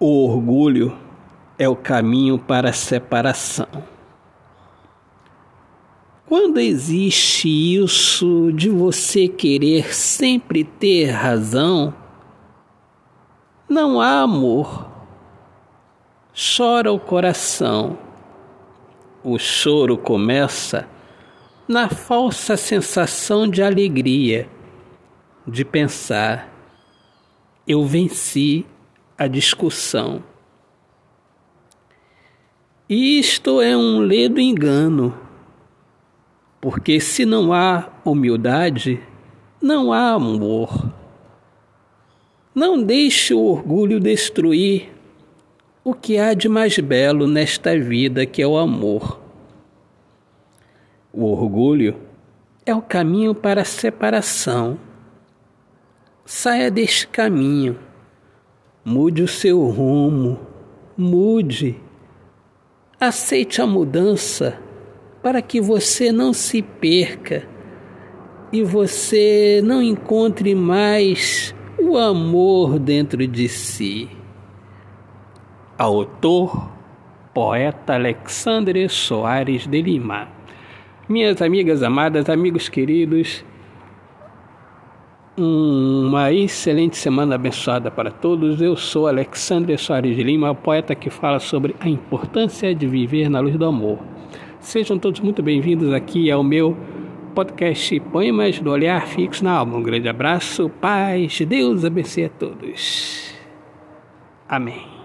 O orgulho é o caminho para a separação. Quando existe isso de você querer sempre ter razão, não há amor. Chora o coração. O choro começa na falsa sensação de alegria, de pensar: eu venci a discussão. Isto é um ledo engano, porque se não há humildade, não há amor. Não deixe o orgulho destruir o que há de mais belo nesta vida, que é o amor. O orgulho é o caminho para a separação. Saia deste caminho Mude o seu rumo, mude. Aceite a mudança para que você não se perca e você não encontre mais o amor dentro de si. Autor, poeta Alexandre Soares de Lima. Minhas amigas amadas, amigos queridos, uma excelente semana abençoada para todos. Eu sou Alexandre Soares de Lima, poeta que fala sobre a importância de viver na luz do amor. Sejam todos muito bem-vindos aqui ao meu podcast Poemas do Olhar Fixo na Alma. Um grande abraço, paz, Deus abençoe a todos. Amém.